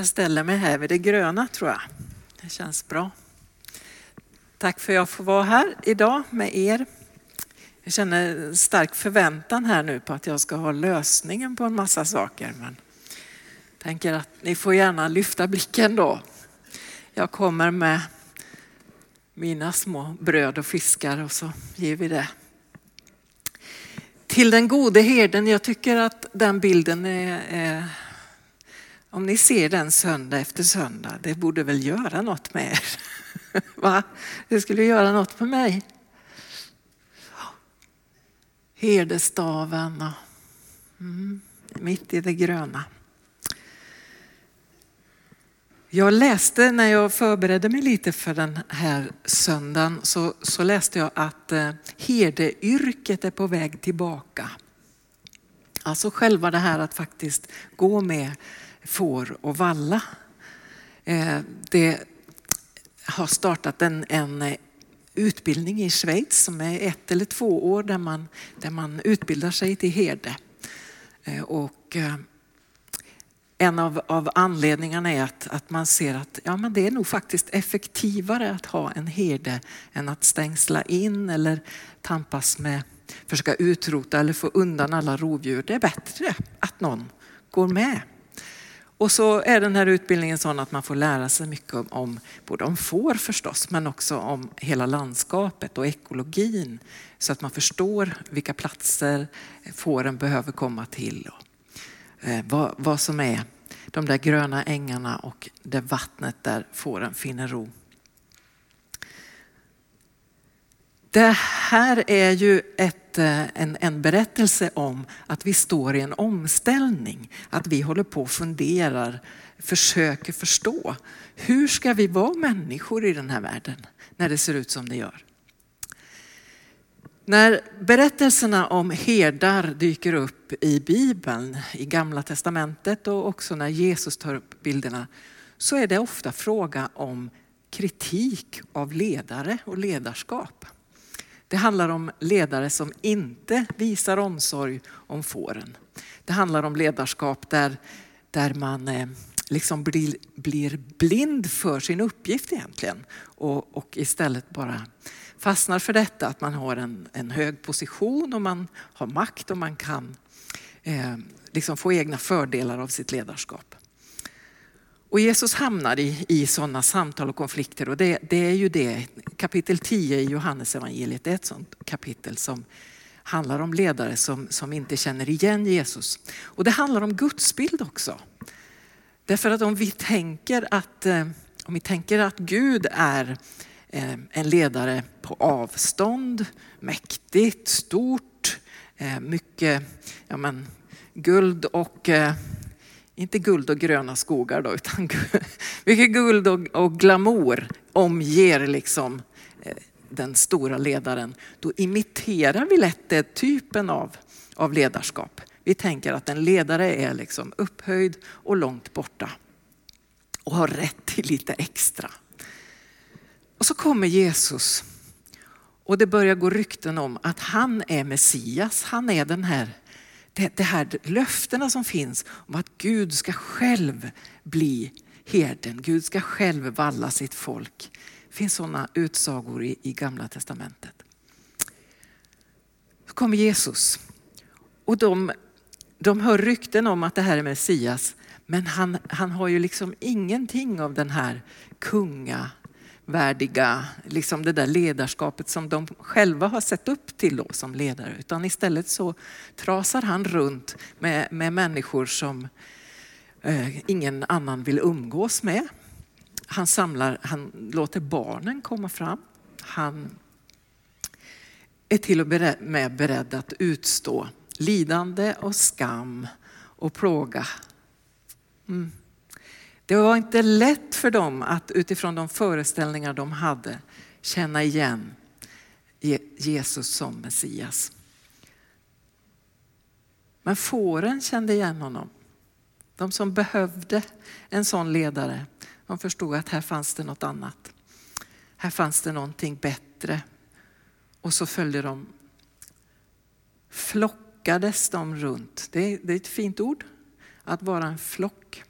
Jag ställer mig här vid det gröna tror jag. Det känns bra. Tack för att jag får vara här idag med er. Jag känner stark förväntan här nu på att jag ska ha lösningen på en massa saker. Men tänker att ni får gärna lyfta blicken då. Jag kommer med mina små bröd och fiskar och så ger vi det. Till den gode herden, jag tycker att den bilden är, är om ni ser den söndag efter söndag, det borde väl göra något med er? Va? Det skulle göra något med mig. Herdestaven mm, mitt i det gröna. Jag läste när jag förberedde mig lite för den här söndagen så, så läste jag att eh, herdeyrket är på väg tillbaka. Alltså själva det här att faktiskt gå med får och valla. Eh, det har startat en, en eh, utbildning i Schweiz som är ett eller två år där man, där man utbildar sig till herde. Eh, och en av, av anledningarna är att, att man ser att ja, men det är nog faktiskt effektivare att ha en herde än att stängsla in eller tampas med, försöka utrota eller få undan alla rovdjur. Det är bättre att någon går med. Och så är den här utbildningen sån att man får lära sig mycket om, om både om får förstås, men också om hela landskapet och ekologin. Så att man förstår vilka platser fåren behöver komma till. Och, eh, vad, vad som är de där gröna ängarna och det vattnet där fåren finner ro. Det här är ju ett, eh, en, en berättelse om att vi står i en omställning. Att vi håller på och funderar, försöker förstå. Hur ska vi vara människor i den här världen när det ser ut som det gör? När berättelserna om herdar dyker upp i Bibeln, i Gamla Testamentet och också när Jesus tar upp bilderna, så är det ofta fråga om kritik av ledare och ledarskap. Det handlar om ledare som inte visar omsorg om fåren. Det handlar om ledarskap där, där man eh, liksom blir, blir blind för sin uppgift egentligen och, och istället bara fastnar för detta att man har en, en hög position och man har makt och man kan eh, liksom få egna fördelar av sitt ledarskap. Och Jesus hamnar i, i sådana samtal och konflikter och det, det, är ju det, kapitel 10 i Johannes evangeliet är ett sådant kapitel som handlar om ledare som, som inte känner igen Jesus. Och det handlar om gudsbild också. Därför att om vi tänker att, eh, om vi tänker att Gud är eh, en ledare på avstånd, mäktigt, stort, eh, mycket ja men, guld och inte guld och gröna skogar då, utan mycket guld och, och glamour omger liksom eh, den stora ledaren. Då imiterar vi lätt den typen av, av ledarskap. Vi tänker att en ledare är liksom upphöjd och långt borta och har rätt till lite extra. Och så kommer Jesus och det börjar gå rykten om att han är Messias. Han är den här det, det här löftena som finns om att Gud ska själv bli herden. Gud ska själv valla sitt folk. Det finns sådana utsagor i, i gamla testamentet. Så kommer Jesus och de, de hör rykten om att det här är Messias men han, han har ju liksom ingenting av den här kunga värdiga, liksom det där ledarskapet som de själva har sett upp till då som ledare. Utan istället så trasar han runt med, med människor som eh, ingen annan vill umgås med. Han samlar, han låter barnen komma fram. Han är till och med beredd att utstå lidande och skam och plåga. Mm. Det var inte lätt för dem att utifrån de föreställningar de hade känna igen Jesus som Messias. Men fåren kände igen honom. De som behövde en sån ledare, de förstod att här fanns det något annat. Här fanns det någonting bättre. Och så följde de. Flockades de runt. Det är, det är ett fint ord, att vara en flock.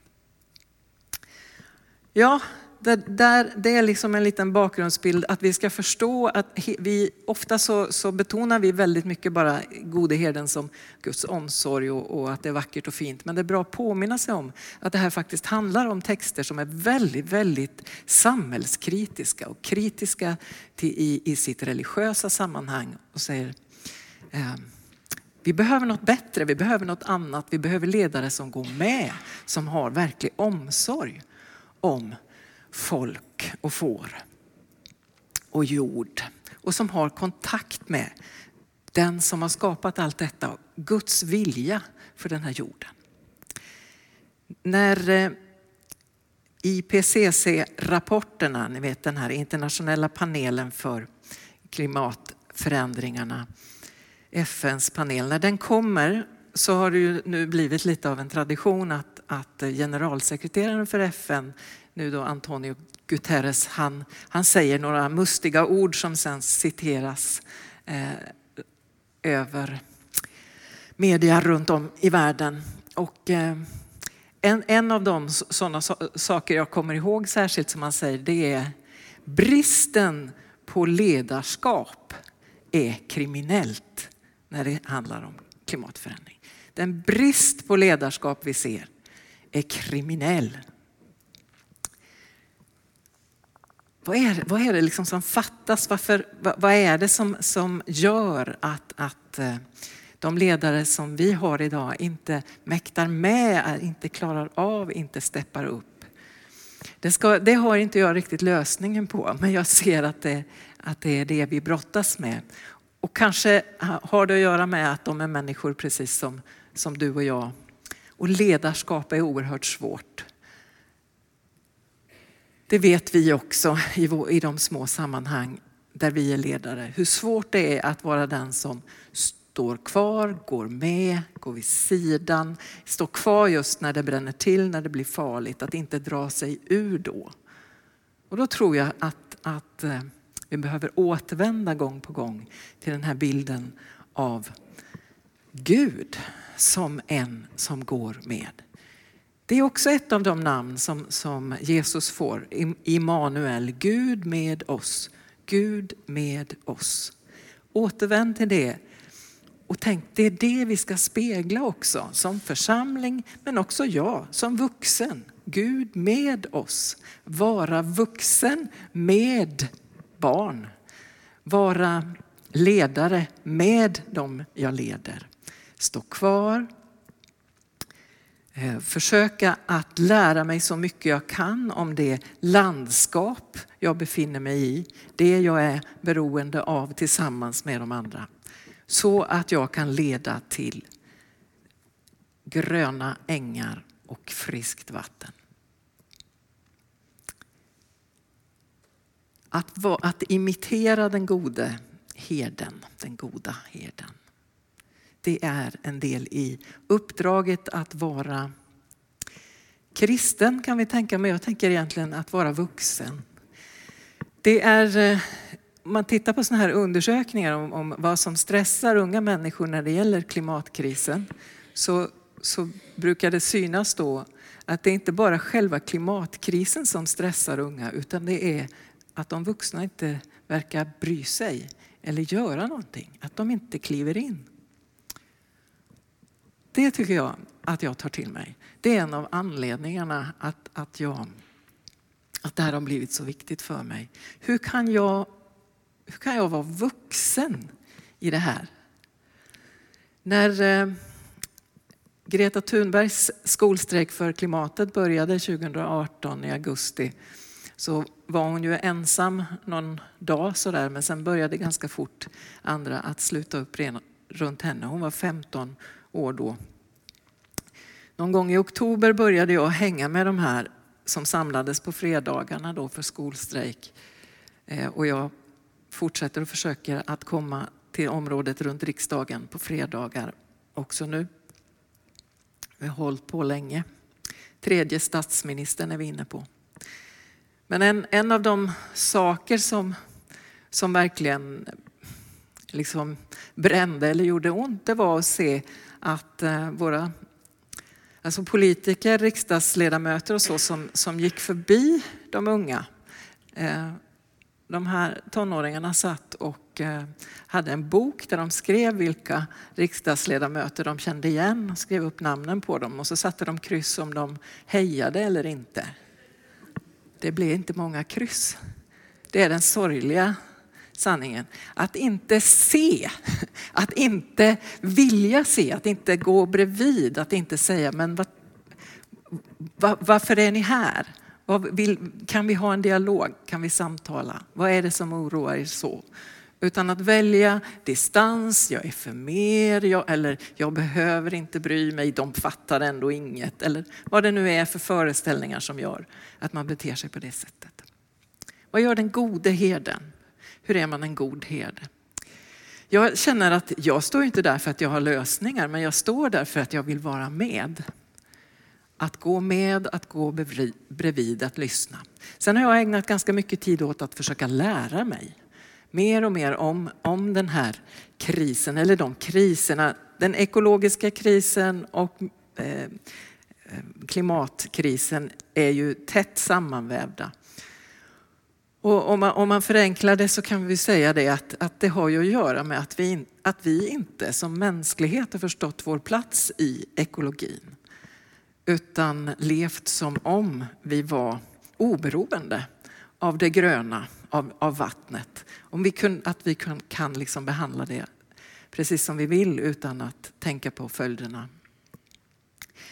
Ja, det, där, det är liksom en liten bakgrundsbild att vi ska förstå att vi ofta så, så betonar vi väldigt mycket bara gode herden som Guds omsorg och, och, att det är vackert och fint. Men det är bra att påminna sig om att det här faktiskt handlar om texter som är väldigt, väldigt samhällskritiska och kritiska till, i, i sitt religiösa sammanhang och säger eh, vi behöver något bättre, vi behöver något annat, vi behöver ledare som går med, som har verklig omsorg om folk och får och jord och som har kontakt med den som har skapat allt detta, Guds vilja för den här jorden. När eh, IPCC-rapporterna, ni vet den här internationella panelen för klimatförändringarna, FNs panel, när den kommer så har det ju nu blivit lite av en tradition att, att eh, generalsekreteraren för FN nu då Antonio Guterres, han, han säger några mustiga ord som sen citeras eh, över media runt om i världen. Och, eh, en, en av de sådana saker jag kommer ihåg särskilt som han säger, det är bristen på ledarskap är kriminellt när det handlar om klimatförändring. Den brist på ledarskap vi ser är kriminell. Vad är, vad är det liksom som fattas? Varför, vad, vad är det som, som gör att, att eh, de ledare som vi har idag inte mäktar med, eh, inte klarar av, inte steppar upp? Det, ska, det har inte jag riktigt lösningen på, men jag ser att det, att det är det vi brottas med. Och kanske har det att göra med att de är människor precis som, som du och jag. Och ledarskap är oerhört svårt. Det vet vi också i de små sammanhang där vi är ledare. Hur svårt det är att vara den som står kvar, går med, går vid sidan, står kvar just när det bränner till, när det blir farligt, att inte dra sig ur då. Och då tror jag att, att eh, vi behöver återvända gång på gång till den här bilden av Gud som en som går med. Det är också ett av de namn som, som Jesus får, Immanuel, Gud med oss. Gud med oss. Återvänd till det och tänk, det är det vi ska spegla också som församling, men också jag som vuxen. Gud med oss. Vara vuxen med barn. Vara ledare med dem jag leder. Stå kvar, eh, försöka att lära mig så mycket jag kan om det landskap jag befinner mig i, det jag är beroende av tillsammans med de andra. Så att jag kan leda till gröna ängar och friskt vatten. Att, att imitera den gode herden, den goda herden det är en del i uppdraget att vara kristen kan vi tänka, men jag tänker egentligen att vara vuxen. Det är, om man tittar på sådana här undersökningar om, om, vad som stressar unga människor när det gäller klimatkrisen så, så brukar det synas då att det inte bara själva klimatkrisen som stressar unga utan det är att de vuxna inte verkar bry sig eller göra någonting, att de inte kliver in. Det tycker jag att jag tar till mig. Det är en av anledningarna att, att, jag, att det här har blivit så viktigt för mig. Hur kan jag, hur kan jag vara vuxen i det här? När eh, Greta Thunbergs skolstrejk för klimatet började 2018 i augusti så var hon ju ensam någon dag sådär men sen började ganska fort andra att sluta upp runt henne. Hon var 15 år då. Någon gång i oktober började jag hänga med de här som samlades på fredagarna då för skolstrejk. Eh, och jag fortsätter och försöker att komma till området runt riksdagen på fredagar också nu. Vi har hållit på länge. Tredje statsministern är vi inne på. Men en, en av de saker som, som verkligen liksom brände eller gjorde ont, det var att se att eh, våra Alltså politiker, riksdagsledamöter och så som, som gick förbi de unga. Eh, de här tonåringarna satt och eh, hade en bok där de skrev vilka riksdagsledamöter de kände igen, skrev upp namnen på dem och så satte de kryss om de hejade eller inte. Det blev inte många kryss. Det är den sorgliga sanningen. Att inte se, att inte vilja se, att inte gå bredvid, att inte säga men var, var, varför är ni här? Vill, kan vi ha en dialog? Kan vi samtala? Vad är det som oroar er så? Utan att välja distans, jag är för mer, jag, eller jag behöver inte bry mig, de fattar ändå inget. Eller vad det nu är för föreställningar som gör att man beter sig på det sättet. Vad gör den gode herden? Hur är man en god herde? Jag känner att jag står inte där för att jag har lösningar, men jag står där för att jag vill vara med. Att gå med, att gå bredvid, att lyssna. Sen har jag ägnat ganska mycket tid åt att försöka lära mig mer och mer om, om den här krisen, eller de kriserna. Den ekologiska krisen och eh, eh klimatkrisen är ju tätt sammanvävda. Och om, man, om man förenklar det så kan vi säga det att, att det har ju att göra med att vi, att vi inte som mänsklighet har förstått vår plats i ekologin. Utan levt som om vi var oberoende av det gröna, av, av vattnet. Om vi kun, att vi kan, kan liksom behandla det precis som vi vill utan att tänka på följderna.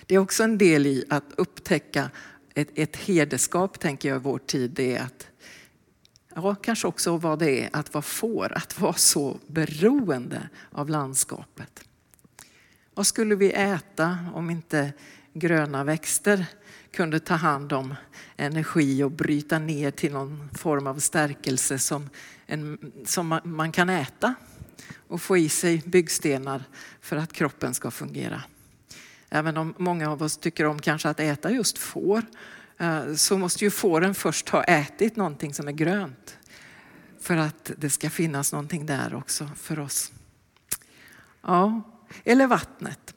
Det är också en del i att upptäcka ett, ett hederskap, tänker jag, i vår tid. Det är att ja, kanske också vad det är att vara får, att vara så beroende av landskapet. Vad skulle vi äta om inte gröna växter kunde ta hand om energi och bryta ner till någon form av stärkelse som, en, som man kan äta och få i sig byggstenar för att kroppen ska fungera. Även om många av oss tycker om kanske att äta just får Eh, så måste ju fåren först ha ätit någonting som är grönt för att det ska finnas någonting där också för oss. Ja, eller vattnet.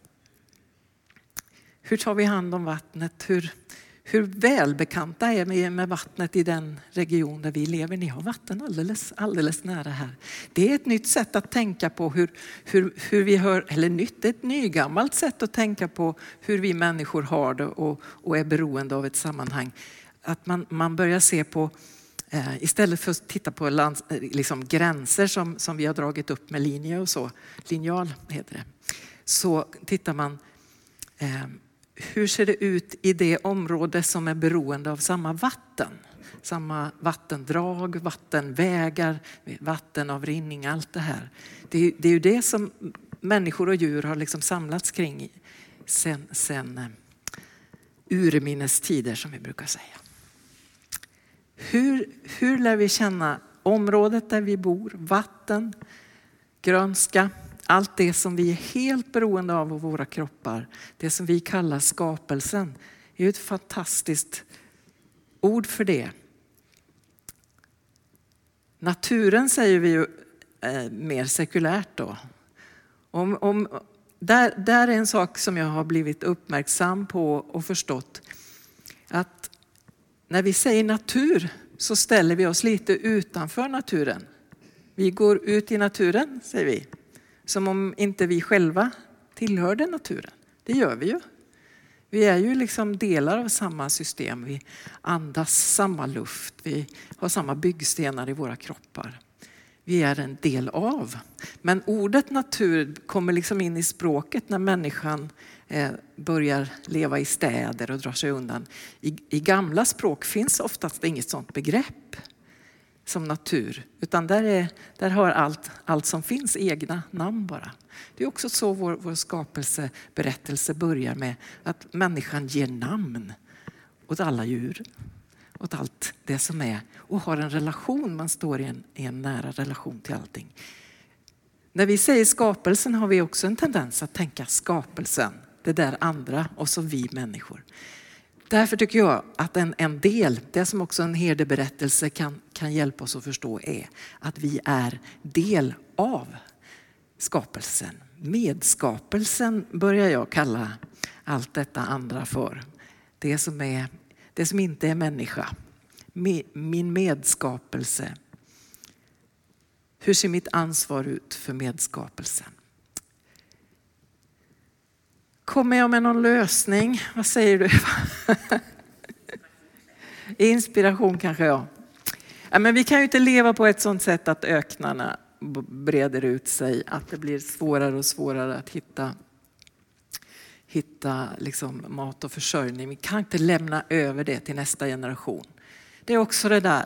Hur tar vi hand om vattnet? Hur, hur välbekanta är vi med vattnet i den region där vi lever? Ni har vatten alldeles, alldeles nära här. Det är ett nytt sätt att tänka på hur, hur, hur vi hör, eller nytt, ett nygammalt sätt att tänka på hur vi människor har det och, och är beroende av ett sammanhang. Att man, man börjar se på eh, Istället för att titta på lands, eh, liksom gränser som, som vi har dragit upp med linjer och så, linjal heter det, så tittar man eh, hur ser det ut i det område som är beroende av samma vatten? Samma vattendrag, vattenvägar, vattenavrinning, allt det här. Det är, det är ju det som människor och djur har liksom samlats kring sen, sen eh, urminnes tider som vi brukar säga. Hur, hur lär vi känna området där vi bor, vatten, grönska, allt det som vi är helt beroende av och våra kroppar, det som vi kallar skapelsen, är ett fantastiskt ord för det. Naturen säger vi ju eh, mer sekulärt då. Om, om, där, där är en sak som jag har blivit uppmärksam på och förstått. Att när vi säger natur så ställer vi oss lite utanför naturen. Vi går ut i naturen, säger vi. Som om inte vi själva tillhörde naturen. Det gör vi ju. Vi är ju liksom delar av samma system. Vi andas samma luft. Vi har samma byggstenar i våra kroppar. Vi är en del av. Men ordet natur kommer liksom in i språket när människan eh, börjar leva i städer och drar sig undan. I, I gamla språk finns oftast inget sådant begrepp som natur, utan där, är, där har allt, allt som finns egna namn bara. Det är också så vår, vår skapelseberättelse börjar med att människan ger namn åt alla djur, åt allt det som är och har en relation, man står i en, i en nära relation till allting. När vi säger skapelsen har vi också en tendens att tänka skapelsen, det där andra och så vi människor. Därför tycker jag att en, en del, det som också en herdeberättelse kan, kan hjälpa oss att förstå är att vi är del av skapelsen. Medskapelsen börjar jag kalla allt detta andra för. Det som, är, det som inte är människa. Min medskapelse. Hur ser mitt ansvar ut för medskapelsen? Kommer jag med någon lösning? Vad säger du? Inspiration kanske ja. ja. Men vi kan ju inte leva på ett sådant sätt att öknarna breder ut sig, att det blir svårare och svårare att hitta, hitta liksom mat och försörjning. Vi kan inte lämna över det till nästa generation. Det är också det där,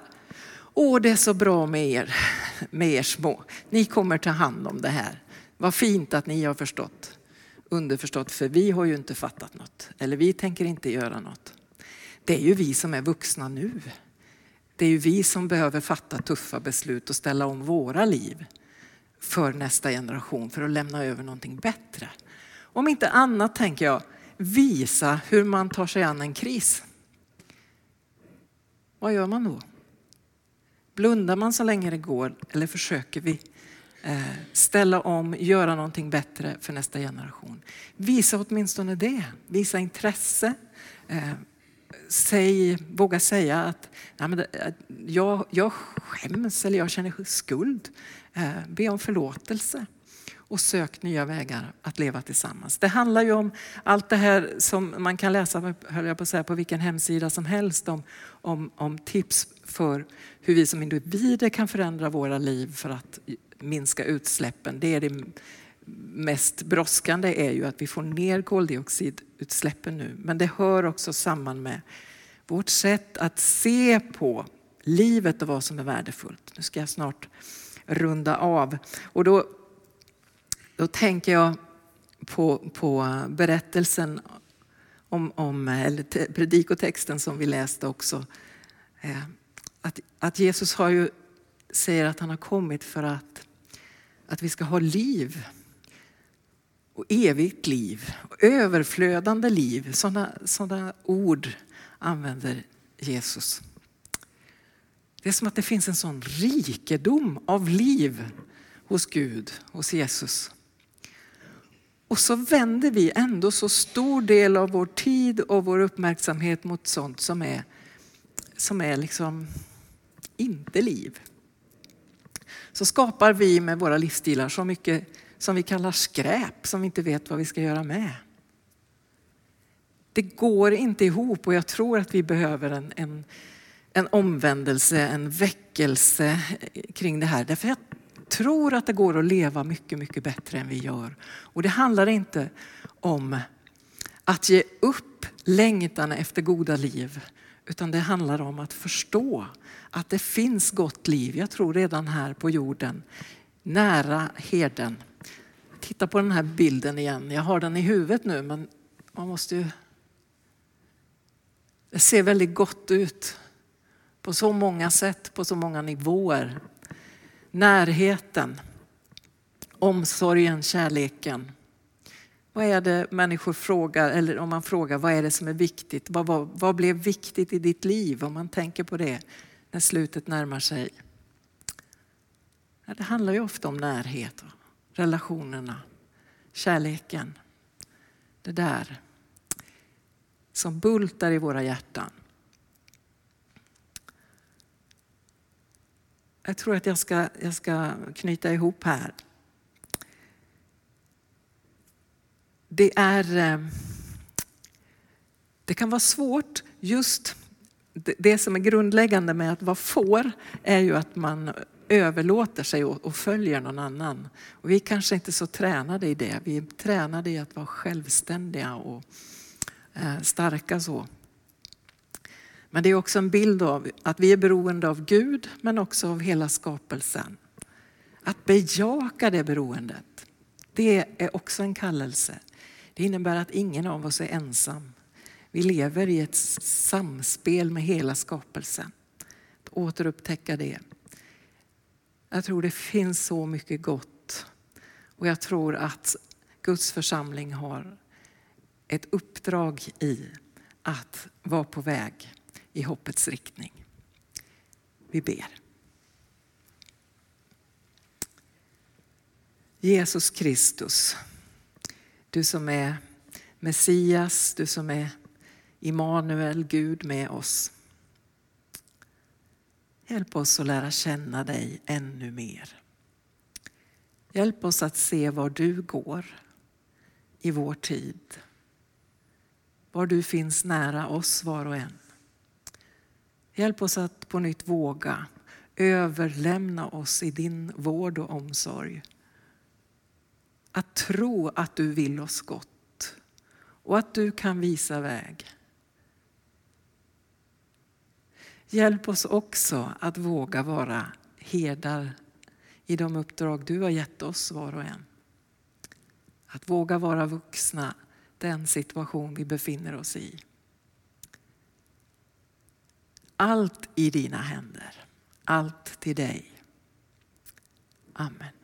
åh det är så bra med er, med er små. Ni kommer ta hand om det här. Vad fint att ni har förstått. Underförstått, för vi har ju inte fattat något. Eller vi tänker inte göra något. Det är ju vi som är vuxna nu. Det är ju vi som behöver fatta tuffa beslut och ställa om våra liv för nästa generation för att lämna över någonting bättre. Om inte annat tänker jag visa hur man tar sig an en kris. Vad gör man då? Blundar man så länge det går eller försöker vi Eh, ställa om, göra någonting bättre för nästa generation? Visa åtminstone det. Visa intresse. Eh, säg, våga säga att nej men eh, jag, jag skäms eller jag känner skuld. Be om förlåtelse och sök nya vägar att leva tillsammans. Det handlar ju om allt det här som man kan läsa höll jag på, att säga, på vilken hemsida som helst om, om, om tips för hur vi som individer kan förändra våra liv för att minska utsläppen. Det är det mest brådskande är ju att vi får ner koldioxidutsläppen nu. Men det hör också samman med vårt sätt att se på livet och vad som är värdefullt. Nu ska jag snart runda av. Och då, då tänker jag på, på berättelsen om, om eller predikotexten som vi läste också. Eh, att, att Jesus har ju, säger att han har kommit för att, att vi ska ha liv och evigt liv, och överflödande liv. Sådana, såna ord använder Jesus. Det är som att det finns en sån rikedom av liv hos Gud, hos Jesus. Och så vänder vi ändå så stor del av vår tid och vår uppmärksamhet mot sånt som är, som är liksom inte liv. Så skapar vi med våra livsstilar så mycket som vi kallar skräp som vi inte vet vad vi ska göra med. Det går inte ihop och jag tror att vi behöver en, en, en omvändelse, en väckelse kring det här. Därför jag tror att det går att leva mycket, mycket bättre än vi gör. Och det handlar inte om att ge upp längtan efter goda liv, utan det handlar om att förstå att det finns gott liv. Jag tror redan här på jorden, nära herden. Titta på den här bilden igen. Jag har den i huvudet nu, men man måste ju... Det ser väldigt gott ut på så många sätt, på så många nivåer. Närheten, omsorgen, kärleken. Vad är det människor frågar, eller om man frågar vad är det som är viktigt? Vad, vad, vad blev viktigt i ditt liv? Om man tänker på det när slutet närmar sig. Ja, det handlar ju ofta om närhet, relationerna, kärleken. Det där som bultar i våra hjärtan. Jag tror att jag ska, jag ska knyta ihop här. Det, är, eh, det kan vara svårt just det som är grundläggande med att vara får är ju att man överlåter sig och följer någon annan. Och vi kanske inte är så tränade i det. Vi är tränade i att vara självständiga och eh, starka så. Men det är också en bild av att vi är beroende av Gud men också av hela skapelsen. Att bejaka det beroendet, det är också en kallelse. Det innebär att ingen av oss är ensam. Vi lever i ett samspel med hela skapelsen. Att återupptäcka det. Jag tror det finns så mycket gott och jag tror att Guds församling har ett uppdrag i att vara på väg i hoppets riktning. Vi ber. Jesus Kristus, du som är Messias, du som är Immanuel, Gud med oss. Hjälp oss att lära känna dig ännu mer. Hjälp oss att se var du går i vår tid. Var du finns nära oss var och en. Hjälp oss att på nytt våga överlämna oss i din vård och omsorg. Att tro att du vill oss gott och att du kan visa väg. Hjälp oss också att våga vara herdar i de uppdrag du har gett oss var och en. Att våga vara vuxna den situation vi befinner oss i. Allt i dina händer, allt till dig. Amen.